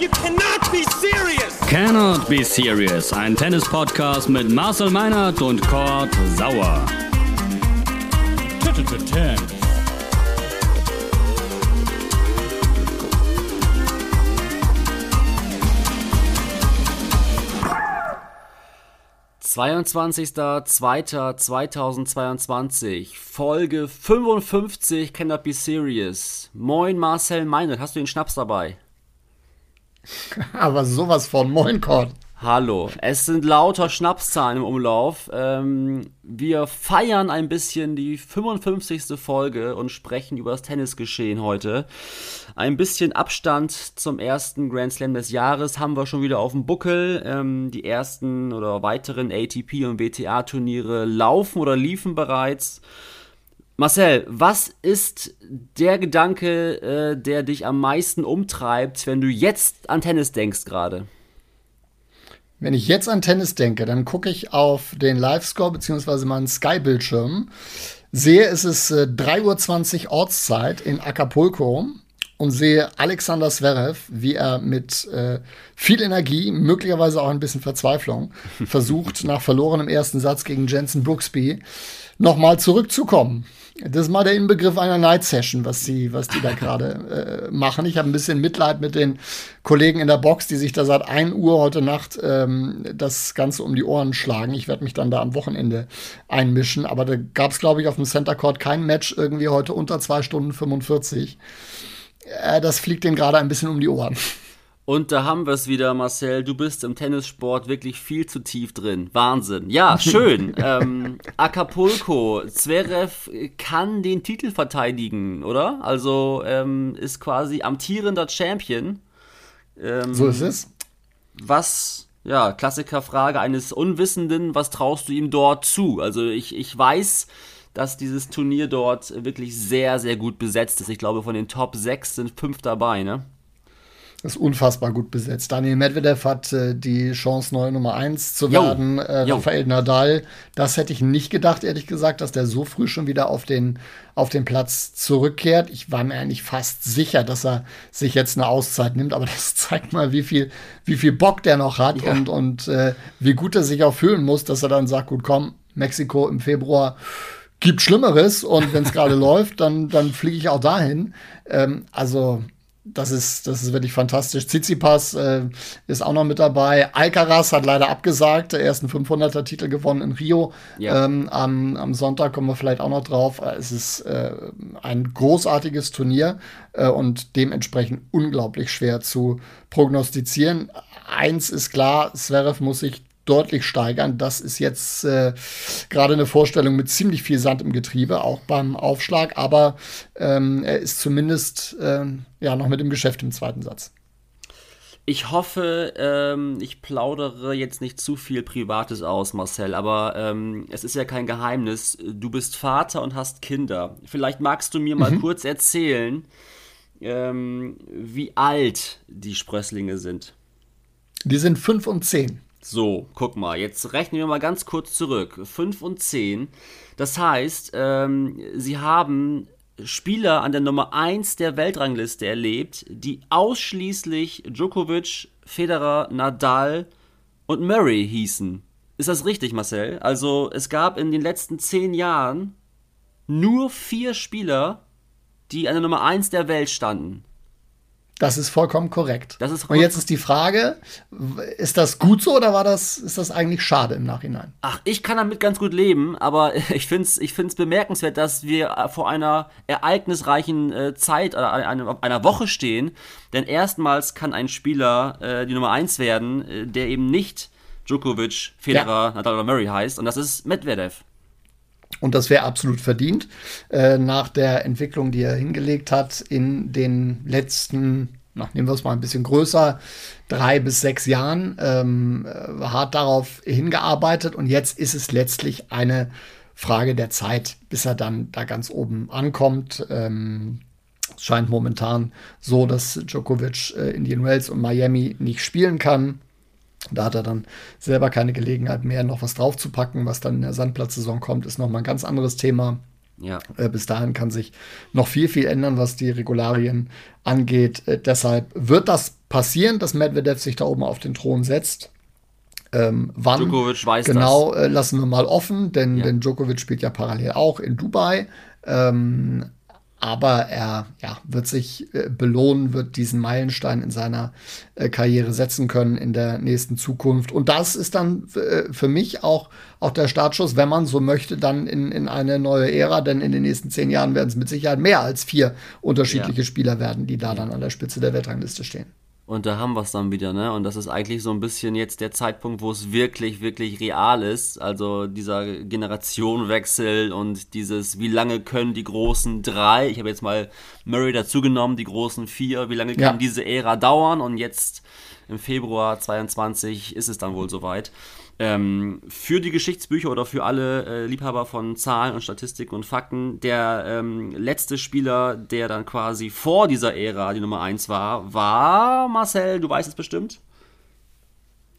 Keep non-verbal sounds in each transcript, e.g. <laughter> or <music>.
You cannot be serious! Cannot Be Serious, ein Tennis-Podcast mit Marcel Meinert und Kurt Sauer. Ten. 22.02.2022, Folge 55, Cannot Be Serious. Moin Marcel Meinert, hast du den Schnaps dabei? <laughs> Aber sowas von Moin Kord. Hallo, es sind lauter Schnapszahlen im Umlauf. Ähm, wir feiern ein bisschen die 55. Folge und sprechen über das Tennisgeschehen heute. Ein bisschen Abstand zum ersten Grand Slam des Jahres haben wir schon wieder auf dem Buckel. Ähm, die ersten oder weiteren ATP und WTA-Turniere laufen oder liefen bereits. Marcel, was ist der Gedanke, äh, der dich am meisten umtreibt, wenn du jetzt an Tennis denkst gerade? Wenn ich jetzt an Tennis denke, dann gucke ich auf den Livescore bzw. meinen Sky-Bildschirm, sehe, es ist äh, 3.20 Uhr Ortszeit in Acapulco und sehe Alexander Zverev, wie er mit äh, viel Energie, möglicherweise auch ein bisschen Verzweiflung, <laughs> versucht, nach verlorenem ersten Satz gegen Jensen Brooksby nochmal zurückzukommen. Das ist mal der Inbegriff einer Night Session, was die, was die da gerade äh, machen. Ich habe ein bisschen Mitleid mit den Kollegen in der Box, die sich da seit 1 Uhr heute Nacht ähm, das Ganze um die Ohren schlagen. Ich werde mich dann da am Wochenende einmischen. Aber da gab es, glaube ich, auf dem Center Court kein Match irgendwie heute unter 2 Stunden 45. Äh, das fliegt denen gerade ein bisschen um die Ohren. Und da haben wir es wieder, Marcel. Du bist im Tennissport wirklich viel zu tief drin. Wahnsinn. Ja, schön. <laughs> ähm, Acapulco. Zverev kann den Titel verteidigen, oder? Also ähm, ist quasi amtierender Champion. Ähm, so ist es. Was, ja, Klassikerfrage eines Unwissenden. Was traust du ihm dort zu? Also ich, ich weiß, dass dieses Turnier dort wirklich sehr, sehr gut besetzt ist. Ich glaube, von den Top 6 sind fünf dabei, ne? Ist unfassbar gut besetzt. Daniel Medvedev hat äh, die Chance, neue Nummer 1 zu werden. Äh, Rafael Nadal, das hätte ich nicht gedacht, ehrlich gesagt, dass der so früh schon wieder auf den, auf den Platz zurückkehrt. Ich war mir eigentlich fast sicher, dass er sich jetzt eine Auszeit nimmt, aber <laughs> das zeigt mal, wie viel, wie viel Bock der noch hat ja. und, und äh, wie gut er sich auch fühlen muss, dass er dann sagt, gut, komm, Mexiko im Februar gibt Schlimmeres und wenn es gerade <laughs> läuft, dann, dann fliege ich auch dahin. Ähm, also das ist, das ist wirklich fantastisch. Tsitsipas äh, ist auch noch mit dabei. Alcaraz hat leider abgesagt, der ersten 500er Titel gewonnen in Rio. Ja. Ähm, am, am Sonntag kommen wir vielleicht auch noch drauf. Es ist äh, ein großartiges Turnier äh, und dementsprechend unglaublich schwer zu prognostizieren. Eins ist klar, Zverev muss sich deutlich steigern. Das ist jetzt äh, gerade eine Vorstellung mit ziemlich viel Sand im Getriebe, auch beim Aufschlag, aber ähm, er ist zumindest äh, ja noch mit im Geschäft im zweiten Satz. Ich hoffe, ähm, ich plaudere jetzt nicht zu viel Privates aus, Marcel, aber ähm, es ist ja kein Geheimnis. Du bist Vater und hast Kinder. Vielleicht magst du mir mal mhm. kurz erzählen, ähm, wie alt die Sprösslinge sind. Die sind fünf und zehn. So, guck mal, jetzt rechnen wir mal ganz kurz zurück. 5 und 10. Das heißt, ähm, sie haben Spieler an der Nummer 1 der Weltrangliste erlebt, die ausschließlich Djokovic, Federer, Nadal und Murray hießen. Ist das richtig, Marcel? Also es gab in den letzten 10 Jahren nur vier Spieler, die an der Nummer 1 der Welt standen. Das ist vollkommen korrekt. Das ist Und jetzt ist die Frage, ist das gut so oder war das, ist das eigentlich schade im Nachhinein? Ach, ich kann damit ganz gut leben, aber <laughs> ich finde es ich find's bemerkenswert, dass wir vor einer ereignisreichen äh, Zeit oder einer, einer Woche stehen. Denn erstmals kann ein Spieler äh, die Nummer 1 werden, äh, der eben nicht Djokovic, Federer, ja. Nadal oder Murray heißt. Und das ist Medvedev. Und das wäre absolut verdient äh, nach der Entwicklung, die er hingelegt hat in den letzten, na, nehmen wir es mal ein bisschen größer, drei bis sechs Jahren. Ähm, äh, hart darauf hingearbeitet und jetzt ist es letztlich eine Frage der Zeit, bis er dann da ganz oben ankommt. Ähm, es scheint momentan so, dass Djokovic äh, Indian Wells und Miami nicht spielen kann. Da hat er dann selber keine Gelegenheit mehr, noch was draufzupacken. Was dann in der Sandplatzsaison kommt, ist nochmal ein ganz anderes Thema. Ja. Äh, bis dahin kann sich noch viel, viel ändern, was die Regularien angeht. Äh, deshalb wird das passieren, dass Medvedev sich da oben auf den Thron setzt. Ähm, wann Djokovic weiß genau äh, lassen wir mal offen, denn, ja. denn Djokovic spielt ja parallel auch in Dubai. Ähm, aber er ja, wird sich äh, belohnen, wird diesen Meilenstein in seiner äh, Karriere setzen können in der nächsten Zukunft. Und das ist dann äh, für mich auch, auch der Startschuss, wenn man so möchte, dann in, in eine neue Ära, denn in den nächsten zehn Jahren werden es mit Sicherheit mehr als vier unterschiedliche ja. Spieler werden, die da dann an der Spitze der Weltrangliste stehen. Und da haben wir es dann wieder, ne? Und das ist eigentlich so ein bisschen jetzt der Zeitpunkt, wo es wirklich, wirklich real ist. Also dieser Generationenwechsel und dieses, wie lange können die großen drei, ich habe jetzt mal Murray dazugenommen, die großen vier, wie lange kann ja. diese Ära dauern? Und jetzt im Februar 22 ist es dann wohl soweit. Ähm, für die Geschichtsbücher oder für alle äh, Liebhaber von Zahlen und Statistiken und Fakten, der ähm, letzte Spieler, der dann quasi vor dieser Ära die Nummer 1 war, war Marcel, du weißt es bestimmt?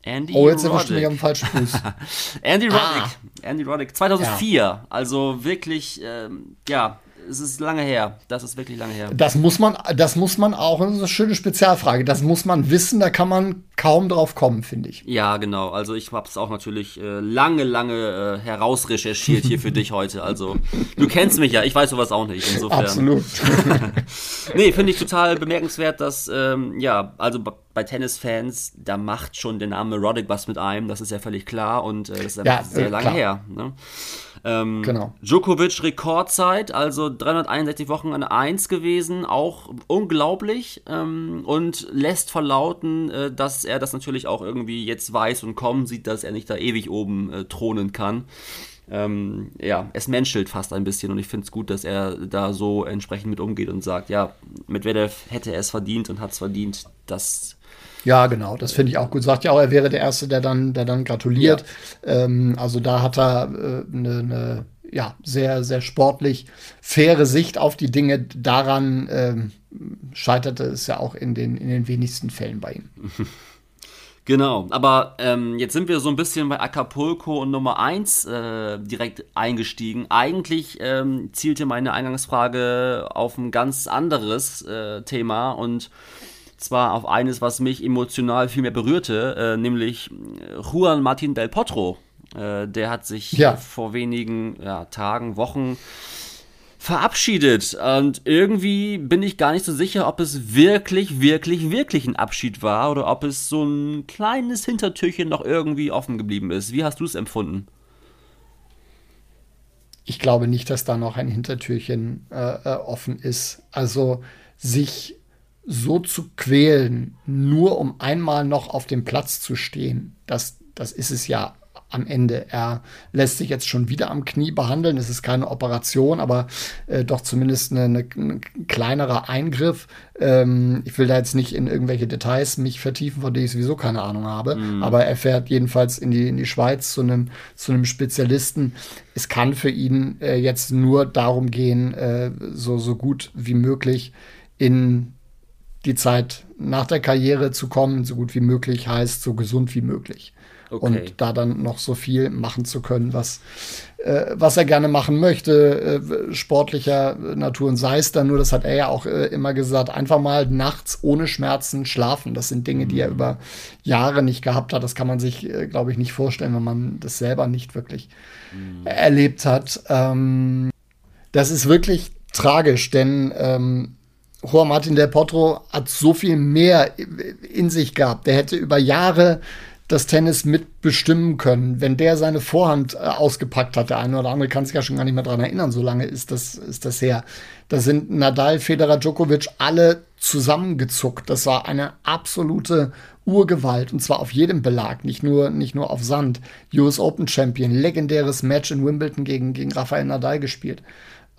Andy Oh, jetzt wir schon am falschen Fuß. <laughs> Andy Roddick. Ah. Andy Roddick, 2004. Ja. Also wirklich, ähm, ja, es ist lange her. Das ist wirklich lange her. Das muss man, das muss man auch, das ist eine schöne Spezialfrage. Das muss man wissen, da kann man kaum drauf kommen, finde ich. Ja, genau. Also ich habe es auch natürlich äh, lange, lange äh, herausrecherchiert hier für dich heute. Also du kennst mich ja, ich weiß sowas auch nicht. Insofern. Absolut. <laughs> nee, finde ich total bemerkenswert, dass, ähm, ja, also bei Tennisfans, da macht schon der Name Roddick was mit einem, das ist ja völlig klar und äh, das ist ja, sehr äh, lange klar. her. Ne? Ähm, genau. Djokovic Rekordzeit, also 361 Wochen an 1 gewesen, auch unglaublich ähm, und lässt verlauten, äh, dass er das natürlich auch irgendwie jetzt weiß und kommen sieht, dass er nicht da ewig oben äh, thronen kann. Ähm, ja, es menschelt fast ein bisschen und ich finde es gut, dass er da so entsprechend mit umgeht und sagt, ja, Medvedev hätte er es verdient und hat es verdient, dass ja, genau, das finde ich auch gut. Sagt ja auch, er wäre der Erste, der dann, der dann gratuliert. Ja. Ähm, also da hat er eine äh, ne, ne, ja, sehr, sehr sportlich faire Sicht auf die Dinge. Daran ähm, scheiterte es ja auch in den, in den wenigsten Fällen bei ihm. <laughs> Genau, aber ähm, jetzt sind wir so ein bisschen bei Acapulco und Nummer 1 äh, direkt eingestiegen. Eigentlich ähm, zielte meine Eingangsfrage auf ein ganz anderes äh, Thema und zwar auf eines, was mich emotional viel mehr berührte, äh, nämlich äh, Juan Martin del Potro. Äh, der hat sich ja. vor wenigen ja, Tagen, Wochen verabschiedet. Und irgendwie bin ich gar nicht so sicher, ob es wirklich, wirklich, wirklich ein Abschied war oder ob es so ein kleines Hintertürchen noch irgendwie offen geblieben ist. Wie hast du es empfunden? Ich glaube nicht, dass da noch ein Hintertürchen äh, äh offen ist. Also sich so zu quälen, nur um einmal noch auf dem Platz zu stehen, das, das ist es ja am Ende. Er lässt sich jetzt schon wieder am Knie behandeln. Es ist keine Operation, aber äh, doch zumindest ein eine, eine kleinerer Eingriff. Ähm, ich will da jetzt nicht in irgendwelche Details mich vertiefen, von denen ich sowieso keine Ahnung habe. Mhm. Aber er fährt jedenfalls in die, in die Schweiz zu einem, zu einem Spezialisten. Es kann für ihn äh, jetzt nur darum gehen, äh, so, so gut wie möglich in die Zeit nach der Karriere zu kommen, so gut wie möglich heißt, so gesund wie möglich. Okay. Und da dann noch so viel machen zu können, was, äh, was er gerne machen möchte, äh, sportlicher Natur und sei es dann nur, das hat er ja auch äh, immer gesagt, einfach mal nachts ohne Schmerzen schlafen. Das sind Dinge, die er mhm. über Jahre nicht gehabt hat. Das kann man sich, äh, glaube ich, nicht vorstellen, wenn man das selber nicht wirklich mhm. erlebt hat. Ähm, das ist wirklich tragisch, denn ähm, Juan Martin del Potro hat so viel mehr in sich gehabt. Der hätte über Jahre das Tennis mitbestimmen können. Wenn der seine Vorhand äh, ausgepackt hat, der eine oder andere kann sich ja schon gar nicht mehr dran erinnern, so lange ist das, ist das her. Da sind Nadal, Federer, Djokovic alle zusammengezuckt. Das war eine absolute Urgewalt und zwar auf jedem Belag, nicht nur, nicht nur auf Sand. US Open Champion, legendäres Match in Wimbledon gegen, gegen Rafael Nadal gespielt.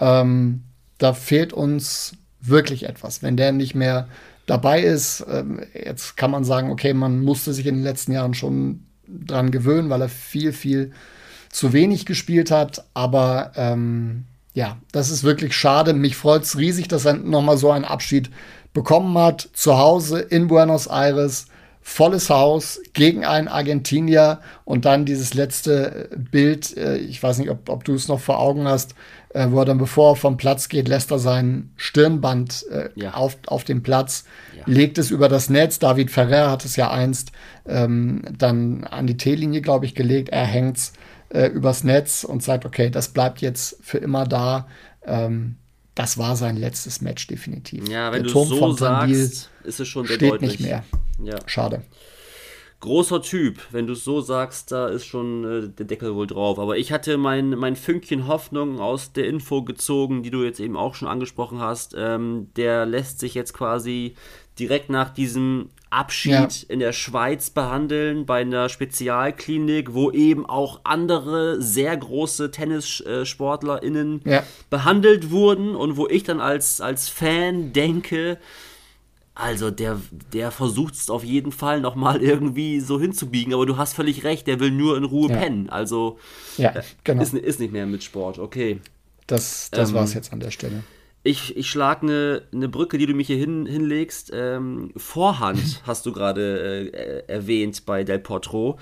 Ähm, da fehlt uns wirklich etwas. Wenn der nicht mehr dabei ist, ähm, jetzt kann man sagen, okay, man musste sich in den letzten Jahren schon dran gewöhnen, weil er viel, viel zu wenig gespielt hat. Aber ähm, ja, das ist wirklich schade. Mich freut es riesig, dass er nochmal so einen Abschied bekommen hat. Zu Hause in Buenos Aires, volles Haus gegen einen Argentinier und dann dieses letzte Bild, äh, ich weiß nicht, ob, ob du es noch vor Augen hast, äh, wo er dann, bevor er vom Platz geht, lässt er sein Stirnband äh, ja. auf, auf dem Platz, ja. legt es über das Netz. David Ferrer hat es ja einst ähm, dann an die T-Linie, glaube ich, gelegt. Er hängt es äh, übers Netz und sagt, okay, das bleibt jetzt für immer da. Ähm, das war sein letztes Match definitiv. Ja, wenn Der du Turm so von sagst, ist es schon sehr steht deutlich. nicht mehr. Ja. Schade großer Typ. Wenn du es so sagst, da ist schon äh, der Deckel wohl drauf. Aber ich hatte mein, mein Fünkchen Hoffnung aus der Info gezogen, die du jetzt eben auch schon angesprochen hast. Ähm, der lässt sich jetzt quasi direkt nach diesem Abschied ja. in der Schweiz behandeln, bei einer Spezialklinik, wo eben auch andere sehr große TennissportlerInnen ja. behandelt wurden und wo ich dann als, als Fan denke, also der, der versucht es auf jeden Fall nochmal <laughs> irgendwie so hinzubiegen, aber du hast völlig recht, der will nur in Ruhe ja. pennen. Also ja, äh, genau. ist, ist nicht mehr mit Sport, okay. Das, das ähm, war es jetzt an der Stelle. Ich, ich schlage eine ne Brücke, die du mich hier hin, hinlegst. Ähm, Vorhand <laughs> hast du gerade äh, erwähnt bei Del Potro.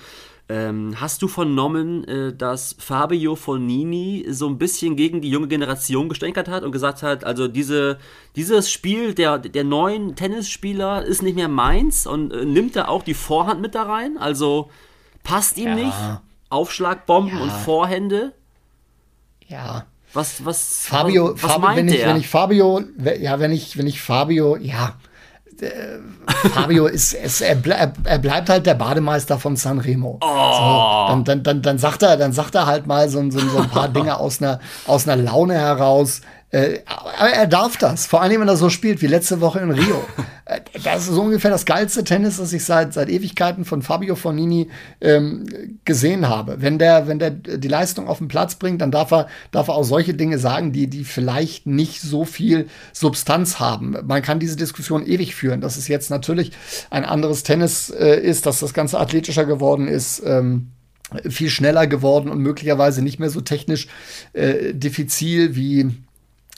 Ähm, hast du vernommen, äh, dass Fabio Fonini so ein bisschen gegen die junge Generation gestänkert hat und gesagt hat, also diese, dieses Spiel der, der neuen Tennisspieler ist nicht mehr meins und äh, nimmt er auch die Vorhand mit da rein? Also passt ihm ja. nicht? Aufschlagbomben ja. und Vorhände? Ja. Was, was, Fabio, was, Fabio, meint wenn ich, wenn ich Fabio, ja, wenn ich, wenn ich Fabio, ja, äh, Fabio ist, ist er, bleib, er, bleibt halt der Bademeister von Sanremo. Oh. So, dann, dann, dann, dann, sagt er, dann sagt er halt mal so, so, so ein paar Dinge aus einer, aus einer Laune heraus. Äh, aber er darf das, vor allem wenn er so spielt wie letzte Woche in Rio. <laughs> Äh, das ist so ungefähr das geilste Tennis, das ich seit, seit Ewigkeiten von Fabio Fornini ähm, gesehen habe. Wenn der, wenn der die Leistung auf den Platz bringt, dann darf er, darf er auch solche Dinge sagen, die, die vielleicht nicht so viel Substanz haben. Man kann diese Diskussion ewig führen, dass es jetzt natürlich ein anderes Tennis äh, ist, dass das Ganze athletischer geworden ist. Ähm, viel schneller geworden und möglicherweise nicht mehr so technisch äh, diffizil wie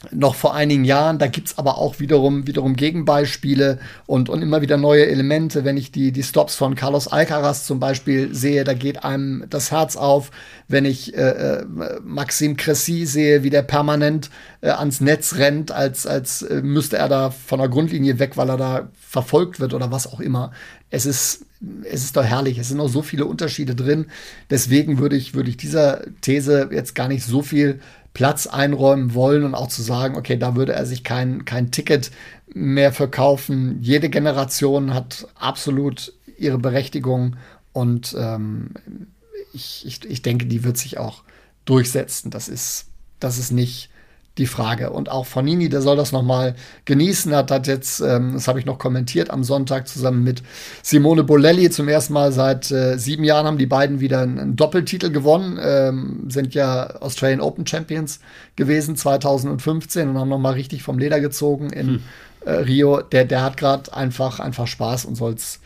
noch vor einigen Jahren. Da gibt's aber auch wiederum, wiederum Gegenbeispiele und, und immer wieder neue Elemente. Wenn ich die, die Stops von Carlos Alcaraz zum Beispiel sehe, da geht einem das Herz auf. Wenn ich äh, äh Maxim Cressy sehe, wie der permanent äh, ans Netz rennt, als, als äh, müsste er da von der Grundlinie weg, weil er da verfolgt wird oder was auch immer. Es ist, es ist doch herrlich. Es sind noch so viele Unterschiede drin. Deswegen würde ich, würde ich dieser These jetzt gar nicht so viel Platz einräumen wollen und auch zu sagen, okay, da würde er sich kein, kein Ticket mehr verkaufen. Jede Generation hat absolut ihre Berechtigung und ähm, ich, ich, ich denke, die wird sich auch durchsetzen. Das ist, das ist nicht die Frage. Und auch Fonini, der soll das nochmal genießen, hat, hat jetzt, ähm, das habe ich noch kommentiert am Sonntag zusammen mit Simone Bolelli, zum ersten Mal seit äh, sieben Jahren haben die beiden wieder einen, einen Doppeltitel gewonnen, ähm, sind ja Australian Open Champions gewesen 2015 und haben nochmal richtig vom Leder gezogen in hm. äh, Rio. Der, der hat gerade einfach, einfach Spaß und soll es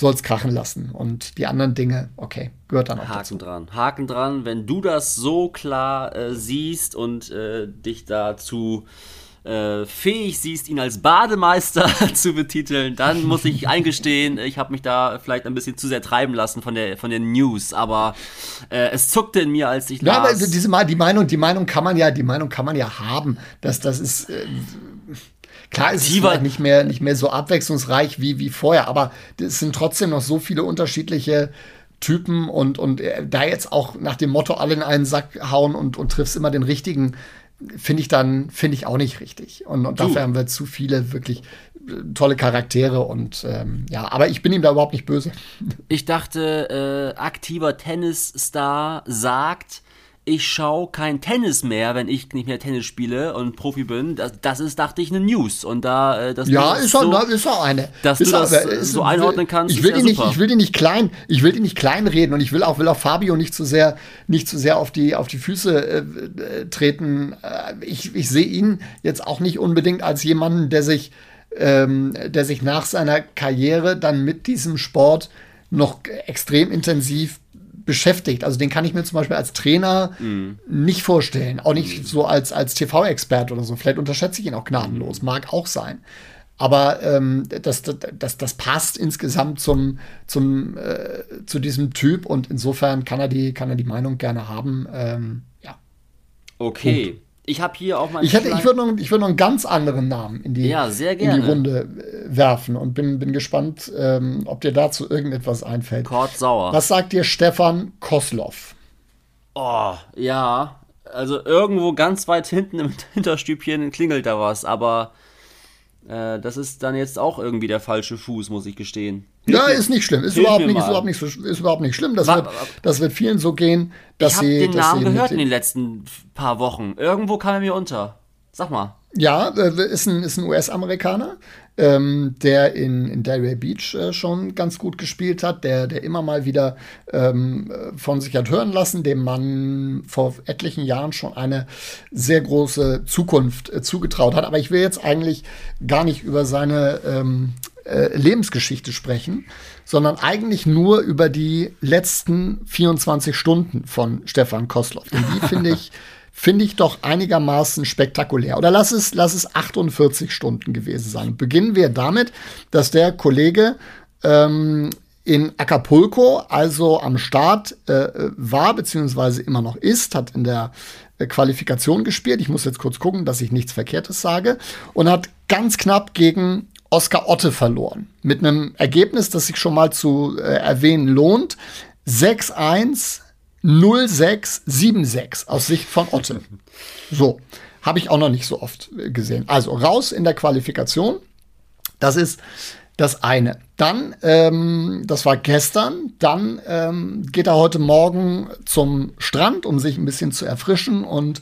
soll es krachen lassen. Und die anderen Dinge, okay, gehört dann auch Haken dazu. dran. Haken dran, wenn du das so klar äh, siehst und äh, dich dazu äh, fähig siehst, ihn als Bademeister <laughs> zu betiteln, dann muss ich <laughs> eingestehen, ich habe mich da vielleicht ein bisschen zu sehr treiben lassen von der, von den News, aber äh, es zuckte in mir, als ich las. Ja, aber diese, die Meinung, die Meinung kann man ja, die Meinung kann man ja haben, dass das ist äh, Klar ist es vielleicht nicht mehr, nicht mehr so abwechslungsreich wie, wie vorher, aber es sind trotzdem noch so viele unterschiedliche Typen und, und äh, da jetzt auch nach dem Motto alle in einen Sack hauen und, und triffst immer den richtigen, finde ich dann, finde ich auch nicht richtig. Und, und dafür haben wir zu viele wirklich äh, tolle Charaktere und ähm, ja, aber ich bin ihm da überhaupt nicht böse. Ich dachte, äh, aktiver Tennisstar sagt, ich schaue kein Tennis mehr, wenn ich nicht mehr Tennis spiele und Profi bin. Das, das ist, dachte ich, eine News. Und da, äh, das ja, ist, so, auch, ist auch eine. Dass ist du das aber, so einordnen kannst. Ich will, ihn nicht, ich will ihn nicht klein, ich will ihn nicht kleinreden und ich will auch, will auch Fabio nicht zu sehr, nicht zu sehr auf die, auf die Füße äh, äh, treten. Äh, ich, ich sehe ihn jetzt auch nicht unbedingt als jemanden, der sich, ähm, der sich nach seiner Karriere dann mit diesem Sport noch extrem intensiv beschäftigt. Also den kann ich mir zum Beispiel als Trainer mm. nicht vorstellen. Auch nicht mm. so als, als TV-Expert oder so. Vielleicht unterschätze ich ihn auch gnadenlos. Mag auch sein. Aber ähm, das, das, das passt insgesamt zum, zum, äh, zu diesem Typ und insofern kann er die, kann er die Meinung gerne haben. Ähm, ja. Okay. Punkt. Ich habe hier auch mal. Ich, ich würde noch, würd noch einen ganz anderen Namen in die, ja, in die Runde äh, werfen und bin, bin gespannt, ähm, ob dir dazu irgendetwas einfällt. Kort sauer. Was sagt dir Stefan Kosloff? Oh, ja. Also irgendwo ganz weit hinten im <laughs> Hinterstübchen klingelt da was, aber äh, das ist dann jetzt auch irgendwie der falsche Fuß, muss ich gestehen. Ja, ist nicht schlimm. Ist überhaupt nicht, ist überhaupt nicht, ist überhaupt nicht schlimm. Das, wird, das wird vielen so gehen, dass ich sie. Ich habe den Namen gehört in den letzten paar Wochen. Irgendwo kam er mir unter. Sag mal. Ja, äh, ist ein, ist ein US-Amerikaner, ähm, der in, in Delray Beach äh, schon ganz gut gespielt hat, der, der immer mal wieder ähm, von sich hat hören lassen, dem man vor etlichen Jahren schon eine sehr große Zukunft äh, zugetraut hat. Aber ich will jetzt eigentlich gar nicht über seine ähm, äh, Lebensgeschichte sprechen, sondern eigentlich nur über die letzten 24 Stunden von Stefan Kosloff. Denn die finde ich <laughs> finde ich doch einigermaßen spektakulär. Oder lass es, lass es 48 Stunden gewesen sein. Beginnen wir damit, dass der Kollege ähm, in Acapulco, also am Start äh, war, beziehungsweise immer noch ist, hat in der äh, Qualifikation gespielt. Ich muss jetzt kurz gucken, dass ich nichts Verkehrtes sage. Und hat ganz knapp gegen Oscar Otte verloren. Mit einem Ergebnis, das sich schon mal zu äh, erwähnen lohnt. 6-1 0676 aus Sicht von Otte. So, habe ich auch noch nicht so oft äh, gesehen. Also raus in der Qualifikation. Das ist das eine. Dann, ähm, das war gestern, dann ähm, geht er heute Morgen zum Strand, um sich ein bisschen zu erfrischen und,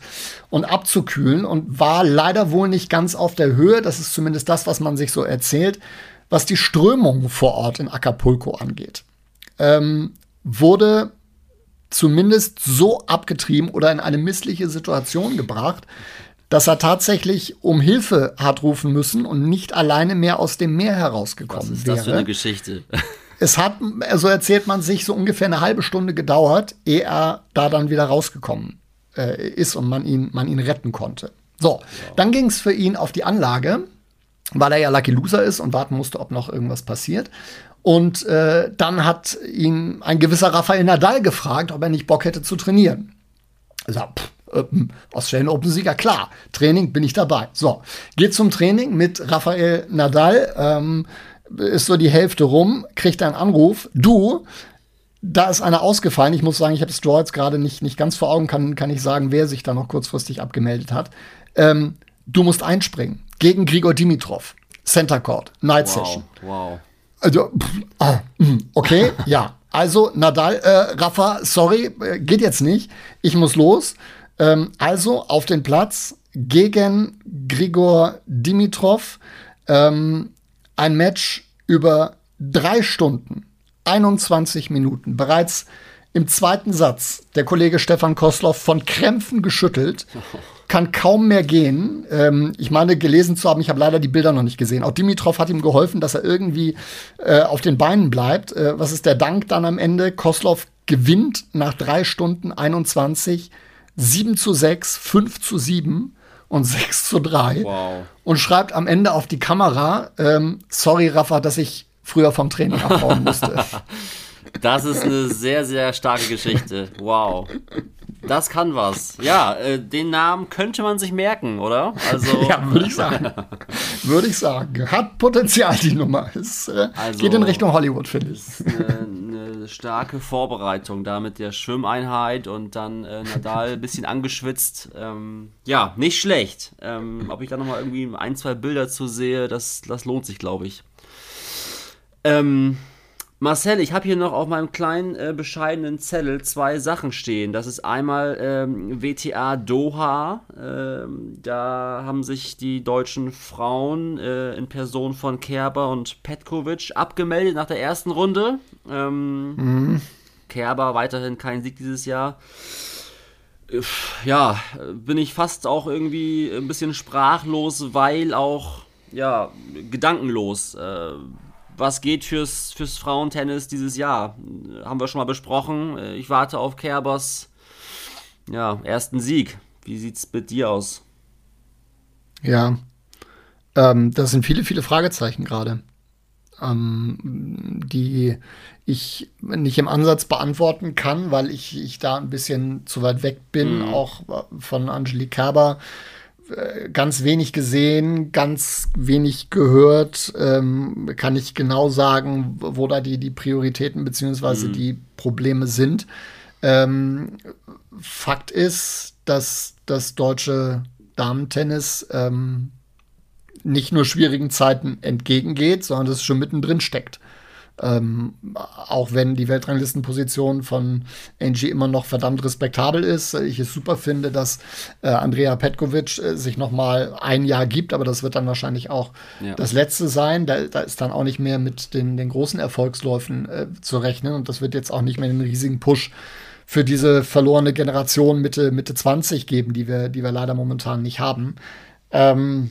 und abzukühlen und war leider wohl nicht ganz auf der Höhe. Das ist zumindest das, was man sich so erzählt, was die Strömung vor Ort in Acapulco angeht. Ähm, wurde zumindest so abgetrieben oder in eine missliche Situation gebracht, dass er tatsächlich um Hilfe hat rufen müssen und nicht alleine mehr aus dem Meer herausgekommen Was ist wäre. das für eine Geschichte? <laughs> Es hat, so also erzählt man sich, so ungefähr eine halbe Stunde gedauert, ehe er da dann wieder rausgekommen äh, ist und man ihn, man ihn retten konnte. So, dann ging es für ihn auf die Anlage, weil er ja Lucky Loser ist und warten musste, ob noch irgendwas passiert. Und äh, dann hat ihn ein gewisser Rafael Nadal gefragt, ob er nicht Bock hätte zu trainieren. Er sagt, pff, äh, hm, Australian Open Sieger, klar, Training bin ich dabei. So, geht zum Training mit Rafael Nadal, ähm, ist so die Hälfte rum, kriegt einen Anruf, du, da ist einer ausgefallen. Ich muss sagen, ich habe das Draw jetzt gerade nicht, nicht ganz vor Augen, kann, kann ich sagen, wer sich da noch kurzfristig abgemeldet hat. Ähm, du musst einspringen gegen Grigor Dimitrov. Center Court, Night wow, Session. Wow. Also, pff, ah, hm, okay, <laughs> ja. Also, Nadal, äh, Rafa, sorry, äh, geht jetzt nicht. Ich muss los. Ähm, also auf den Platz gegen Grigor Dimitrov. Ähm, ein Match über drei Stunden, 21 Minuten. Bereits im zweiten Satz der Kollege Stefan Kosloff von Krämpfen geschüttelt kann kaum mehr gehen. Ähm, ich meine, gelesen zu haben, ich habe leider die Bilder noch nicht gesehen. Auch Dimitrov hat ihm geholfen, dass er irgendwie äh, auf den Beinen bleibt. Äh, was ist der Dank dann am Ende? Koslov gewinnt nach drei Stunden 21, 7 zu 6, 5 zu 7 und <laughs> 6 zu 3. Wow. Und schreibt am Ende auf die Kamera, ähm, sorry Rafa, dass ich früher vom Training abhauen musste. <laughs> Das ist eine sehr, sehr starke Geschichte. Wow. Das kann was. Ja, äh, den Namen könnte man sich merken, oder? Also, <laughs> ja, würde ich sagen. <laughs> würde ich sagen. Hat Potenzial, die Nummer. Es äh, also, geht in Richtung Hollywood, finde ich. Ist eine, eine starke Vorbereitung da mit der Schwimmeinheit und dann äh, Nadal ein bisschen angeschwitzt. Ähm, ja, nicht schlecht. Ähm, ob ich da nochmal irgendwie ein, zwei Bilder zu sehe, das, das lohnt sich, glaube ich. Ähm, Marcel, ich habe hier noch auf meinem kleinen äh, bescheidenen Zettel zwei Sachen stehen. Das ist einmal ähm, WTA Doha. Ähm, da haben sich die deutschen Frauen äh, in Person von Kerber und Petkovic abgemeldet nach der ersten Runde. Ähm, mhm. Kerber weiterhin kein Sieg dieses Jahr. Ja, bin ich fast auch irgendwie ein bisschen sprachlos, weil auch ja gedankenlos. Äh, was geht fürs, fürs Frauentennis dieses Jahr? Haben wir schon mal besprochen. Ich warte auf Kerbers ja, ersten Sieg. Wie sieht es mit dir aus? Ja, ähm, das sind viele, viele Fragezeichen gerade. ähm, die ich nicht im Ansatz beantworten kann, weil ich, ich da ein bisschen zu weit weg bin, mhm. auch von Angelique Kerber äh, ganz wenig gesehen, ganz wenig gehört, ähm, kann ich genau sagen, wo da die, die Prioritäten beziehungsweise mhm. die Probleme sind. Ähm, Fakt ist, dass das deutsche Damentennis ähm, nicht nur schwierigen Zeiten entgegengeht, sondern dass es schon mittendrin steckt. Ähm, auch wenn die Weltranglistenposition von Angie immer noch verdammt respektabel ist. Ich es super finde, dass äh, Andrea Petkovic äh, sich noch mal ein Jahr gibt, aber das wird dann wahrscheinlich auch ja. das letzte sein. Da, da, ist dann auch nicht mehr mit den, den großen Erfolgsläufen äh, zu rechnen und das wird jetzt auch nicht mehr einen riesigen Push für diese verlorene Generation Mitte, Mitte 20 geben, die wir, die wir leider momentan nicht haben. Ähm,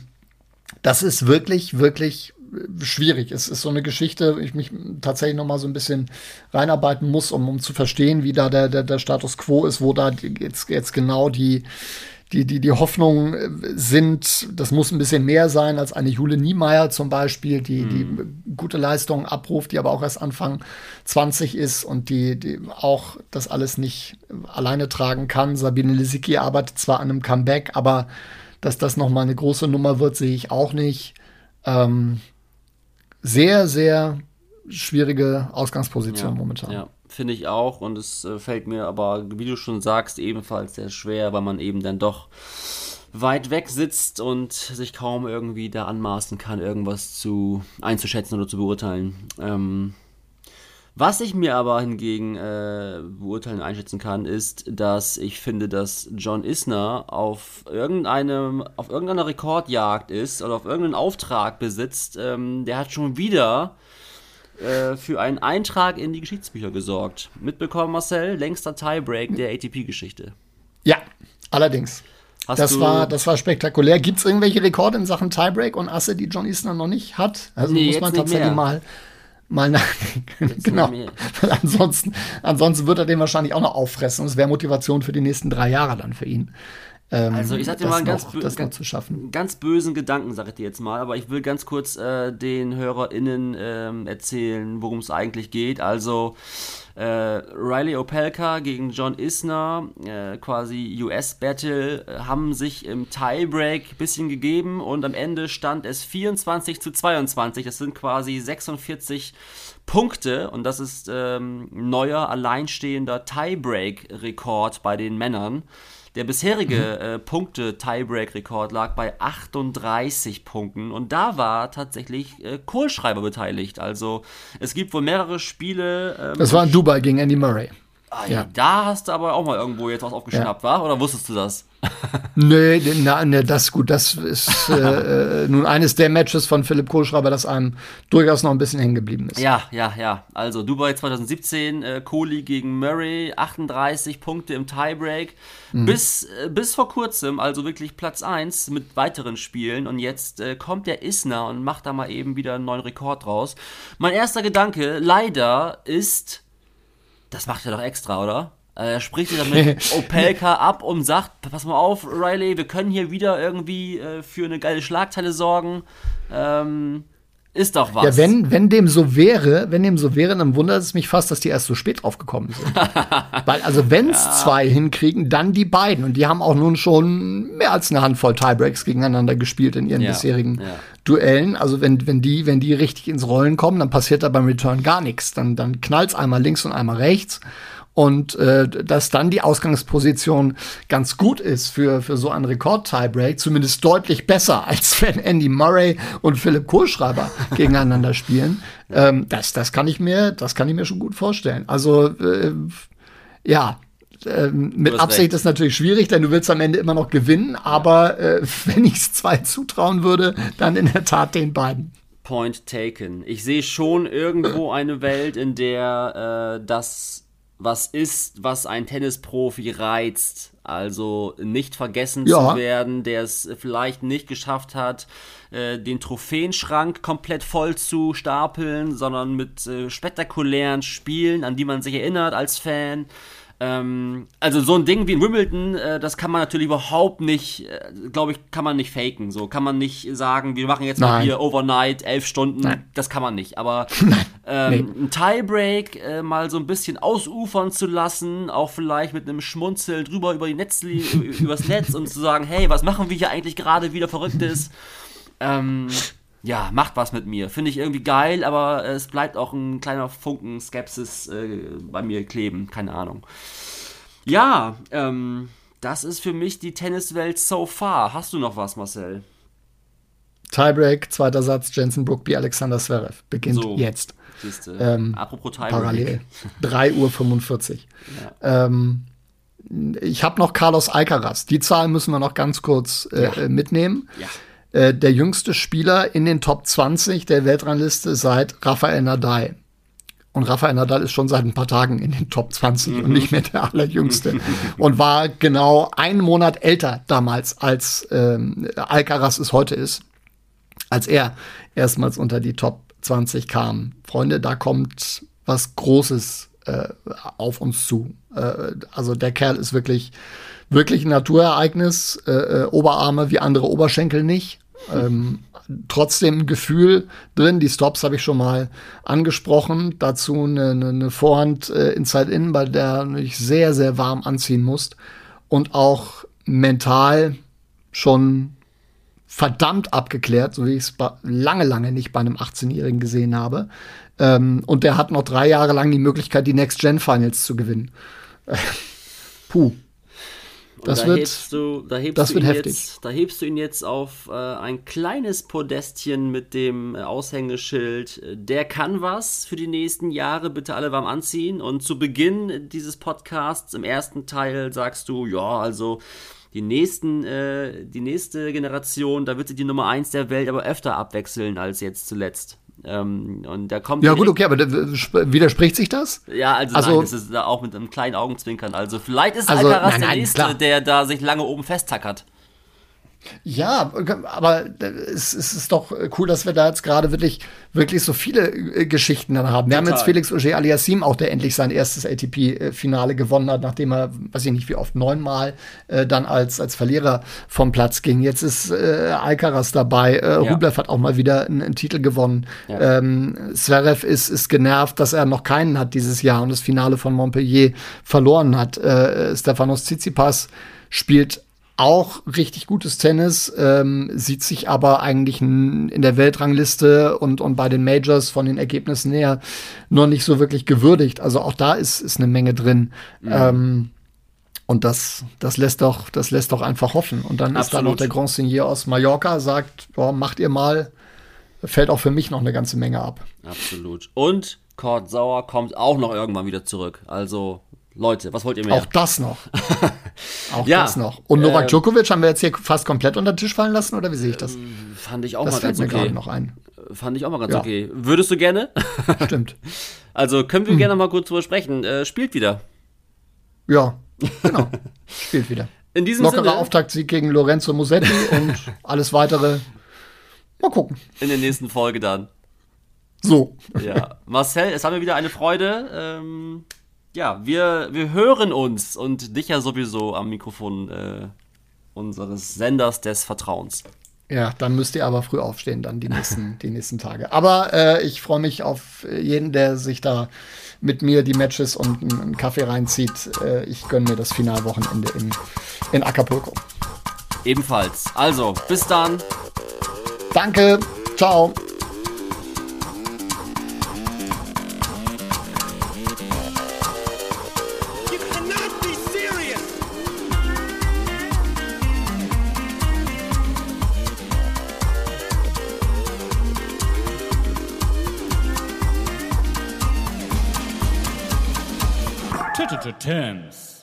das ist wirklich, wirklich schwierig. Es ist so eine Geschichte, ich mich tatsächlich noch mal so ein bisschen reinarbeiten muss, um, um zu verstehen, wie da der, der, der Status quo ist, wo da jetzt, jetzt genau die, die, die, die Hoffnungen äh, sind, das muss ein bisschen mehr sein als eine Jule Niemeyer zum Beispiel, die, mhm. die gute Leistungen abruft, die aber auch erst Anfang 20 ist und die, die auch das alles nicht alleine tragen kann. Sabine Lisicki arbeitet zwar an einem Comeback, aber dass das nochmal eine große Nummer wird, sehe ich auch nicht. Ähm, sehr, sehr schwierige Ausgangsposition ja, momentan. Ja, finde ich auch. Und es äh, fällt mir aber, wie du schon sagst, ebenfalls sehr schwer, weil man eben dann doch weit weg sitzt und sich kaum irgendwie da anmaßen kann, irgendwas zu einzuschätzen oder zu beurteilen. Ähm, was ich mir aber hingegen äh, beurteilen und einschätzen kann, ist, dass ich finde, dass John Isner auf irgendeinem, auf irgendeiner Rekordjagd ist oder auf irgendeinen Auftrag besitzt. Ähm, der hat schon wieder äh, für einen Eintrag in die Geschichtsbücher gesorgt. Mitbekommen, Marcel? Längster Tiebreak der ATP-Geschichte. Ja, allerdings. Hast das, war, das war spektakulär. Gibt es irgendwelche Rekorde in Sachen Tiebreak und Asse, die John Isner noch nicht hat? Also nee, muss man tatsächlich mal mal nachdenken. <laughs> genau. ansonsten, ansonsten wird er den wahrscheinlich auch noch auffressen und es wäre Motivation für die nächsten drei Jahre dann für ihn. Ähm, also ich sag dir mal einen ganz, noch, das noch zu schaffen. ganz bösen Gedanken, sag ich dir jetzt mal, aber ich will ganz kurz äh, den HörerInnen ähm, erzählen, worum es eigentlich geht. Also äh, Riley Opelka gegen John Isner, äh, quasi US-Battle, äh, haben sich im Tiebreak ein bisschen gegeben und am Ende stand es 24 zu 22. Das sind quasi 46 Punkte und das ist ähm, neuer alleinstehender Tiebreak-Rekord bei den Männern. Der bisherige mhm. äh, Punkte-Tiebreak-Rekord lag bei 38 Punkten und da war tatsächlich äh, Kohlschreiber beteiligt. Also es gibt wohl mehrere Spiele. Ähm, das war in Dubai gegen Andy Murray. Ah, ja. Da hast du aber auch mal irgendwo jetzt was aufgeschnappt, ja. war? Oder wusstest du das? <laughs> nee, na, ne, das gut. Das ist <laughs> äh, äh, nun eines der Matches von Philipp Kohlschreiber, das einem durchaus noch ein bisschen hängen geblieben ist. Ja, ja, ja. Also Dubai 2017, äh, Kohli gegen Murray, 38 Punkte im Tiebreak. Mhm. Bis, äh, bis vor kurzem, also wirklich Platz 1 mit weiteren Spielen. Und jetzt äh, kommt der Isner und macht da mal eben wieder einen neuen Rekord raus. Mein erster Gedanke, leider, ist das macht er doch extra, oder? Äh, er spricht sich dann mit <laughs> Opelka ab und sagt, pass mal auf, Riley, wir können hier wieder irgendwie äh, für eine geile Schlagzeile sorgen. Ähm, ist doch was. Ja, wenn, wenn dem so wäre, wenn dem so wäre, dann wundert es mich fast, dass die erst so spät drauf gekommen sind. <laughs> Weil, also wenn es ja. zwei hinkriegen, dann die beiden. Und die haben auch nun schon mehr als eine Handvoll Tiebreaks gegeneinander gespielt in ihren ja. bisherigen ja. Duellen. Also wenn, wenn die, wenn die richtig ins Rollen kommen, dann passiert da beim Return gar nichts. Dann, dann knallt's einmal links und einmal rechts und äh, dass dann die Ausgangsposition ganz gut ist für, für so einen Rekord-Tiebreak, zumindest deutlich besser, als <laughs> wenn Andy Murray und Philipp Kohlschreiber <laughs> gegeneinander spielen. Ähm, das, das kann ich mir, das kann ich mir schon gut vorstellen. Also äh, ja, äh, mit Absicht recht. ist natürlich schwierig, denn du willst am Ende immer noch gewinnen, aber äh, <laughs> wenn ich es zwei zutrauen würde, dann in der Tat den beiden. Point taken. Ich sehe schon irgendwo eine Welt, in der äh, das was ist, was ein Tennisprofi reizt. Also nicht vergessen ja. zu werden, der es vielleicht nicht geschafft hat, äh, den Trophäenschrank komplett voll zu stapeln, sondern mit äh, spektakulären Spielen, an die man sich erinnert als Fan. Ähm, also so ein Ding wie in Wimbledon, äh, das kann man natürlich überhaupt nicht, äh, glaube ich, kann man nicht faken. So kann man nicht sagen, wir machen jetzt Nein. mal hier Overnight elf Stunden. Nein. Das kann man nicht. Aber <laughs> ähm, nee. ein Tiebreak äh, mal so ein bisschen ausufern zu lassen, auch vielleicht mit einem Schmunzel drüber über die Netzli <laughs> übers Netz und zu sagen, hey, was machen wir hier eigentlich gerade wieder Verrücktes? Ähm, ja, macht was mit mir. Finde ich irgendwie geil, aber es bleibt auch ein kleiner Funken Skepsis äh, bei mir kleben. Keine Ahnung. Ja, ähm, das ist für mich die Tenniswelt so far. Hast du noch was, Marcel? Tiebreak, zweiter Satz, Jensen Brookby, Alexander Zverev. Beginnt so, jetzt. Siehste. Ähm, Apropos Tiebreak. Parallel. 3.45 Uhr. Ja. Ähm, ich habe noch Carlos Alcaraz. Die Zahl müssen wir noch ganz kurz äh, ja. mitnehmen. Ja. Äh, der jüngste Spieler in den Top 20 der Weltrangliste seit Rafael Nadal. Und Rafael Nadal ist schon seit ein paar Tagen in den Top 20 mhm. und nicht mehr der allerjüngste. und war genau einen Monat älter damals, als ähm, Alcaraz es heute ist, als er erstmals unter die Top 20 kam. Freunde, da kommt was Großes äh, auf uns zu. Äh, also der Kerl ist wirklich wirklich ein Naturereignis. Äh, äh, Oberarme wie andere Oberschenkel nicht. Ähm, trotzdem ein Gefühl drin. Die Stops habe ich schon mal angesprochen. Dazu eine, eine, Vorhand äh, Inside-In, bei der du dich sehr, sehr warm anziehen musst. Und auch mental schon verdammt abgeklärt, so wie ich es lange, lange nicht bei einem 18-Jährigen gesehen habe. Ähm, und der hat noch drei Jahre lang die Möglichkeit, die Next-Gen-Finals zu gewinnen. <laughs> Puh. Das da wird, hebst du, da hebst das du wird heftig. Jetzt, da hebst du ihn jetzt auf äh, ein kleines Podestchen mit dem äh, Aushängeschild. Der kann was für die nächsten Jahre, bitte alle warm anziehen. Und zu Beginn dieses Podcasts, im ersten Teil, sagst du, ja, also die nächsten, äh, die nächste Generation, da wird sie die Nummer 1 der Welt aber öfter abwechseln als jetzt zuletzt. Ähm, und da kommt ja gut, okay, aber widerspricht sich das? Ja, also, also nein, das ist auch mit einem kleinen Augenzwinkern. Also vielleicht ist also, Alcaraz nein, nein, der Nächste, klar. der da sich lange oben festtackert. Ja, aber es, ist doch cool, dass wir da jetzt gerade wirklich, wirklich so viele äh, Geschichten dann haben. Wir Total. haben jetzt Felix Auger Aliassim auch, der endlich sein erstes ATP-Finale gewonnen hat, nachdem er, weiß ich nicht wie oft, neunmal äh, dann als, als Verlierer vom Platz ging. Jetzt ist äh, Alcaraz dabei. Äh, ja. Rublev hat auch mal wieder einen, einen Titel gewonnen. Ja. Ähm, Zverev ist, ist genervt, dass er noch keinen hat dieses Jahr und das Finale von Montpellier verloren hat. Äh, Stefanos Tsitsipas spielt auch richtig gutes Tennis, ähm, sieht sich aber eigentlich in der Weltrangliste und, und bei den Majors von den Ergebnissen her nur nicht so wirklich gewürdigt. Also auch da ist, ist eine Menge drin. Mhm. Ähm, und das, das lässt doch, das lässt doch einfach hoffen. Und dann Absolut. ist da noch der Grand Signier aus Mallorca, sagt, boah, macht ihr mal, fällt auch für mich noch eine ganze Menge ab. Absolut. Und Kurt Sauer kommt auch noch irgendwann wieder zurück. Also Leute, was wollt ihr mehr? Auch das noch. <laughs> auch ja, das noch. Und Novak äh, Djokovic haben wir jetzt hier fast komplett unter den Tisch fallen lassen, oder wie sehe ich das? Ähm, fand ich auch das mal ganz mir okay. noch ein. Fand ich auch mal ganz ja. okay. Würdest du gerne? <laughs> Stimmt. Also können wir hm. gerne mal kurz drüber sprechen. Äh, spielt wieder. Ja, genau. spielt wieder. <laughs> In diesem Lockerer Sinne, Auftaktsieg gegen Lorenzo Musetti und alles weitere. Mal gucken. In der nächsten Folge dann. So. Ja. Marcel, es hat mir wieder eine Freude. Ähm, ja, wir, wir hören uns und dich ja sowieso am Mikrofon äh, unseres Senders des Vertrauens. Ja, dann müsst ihr aber früh aufstehen, dann die nächsten, <laughs> die nächsten Tage. Aber äh, ich freue mich auf jeden, der sich da mit mir die Matches und einen Kaffee reinzieht. Äh, ich gönne mir das Finalwochenende in, in Acapulco. Ebenfalls. Also, bis dann. Danke. Ciao. to terms.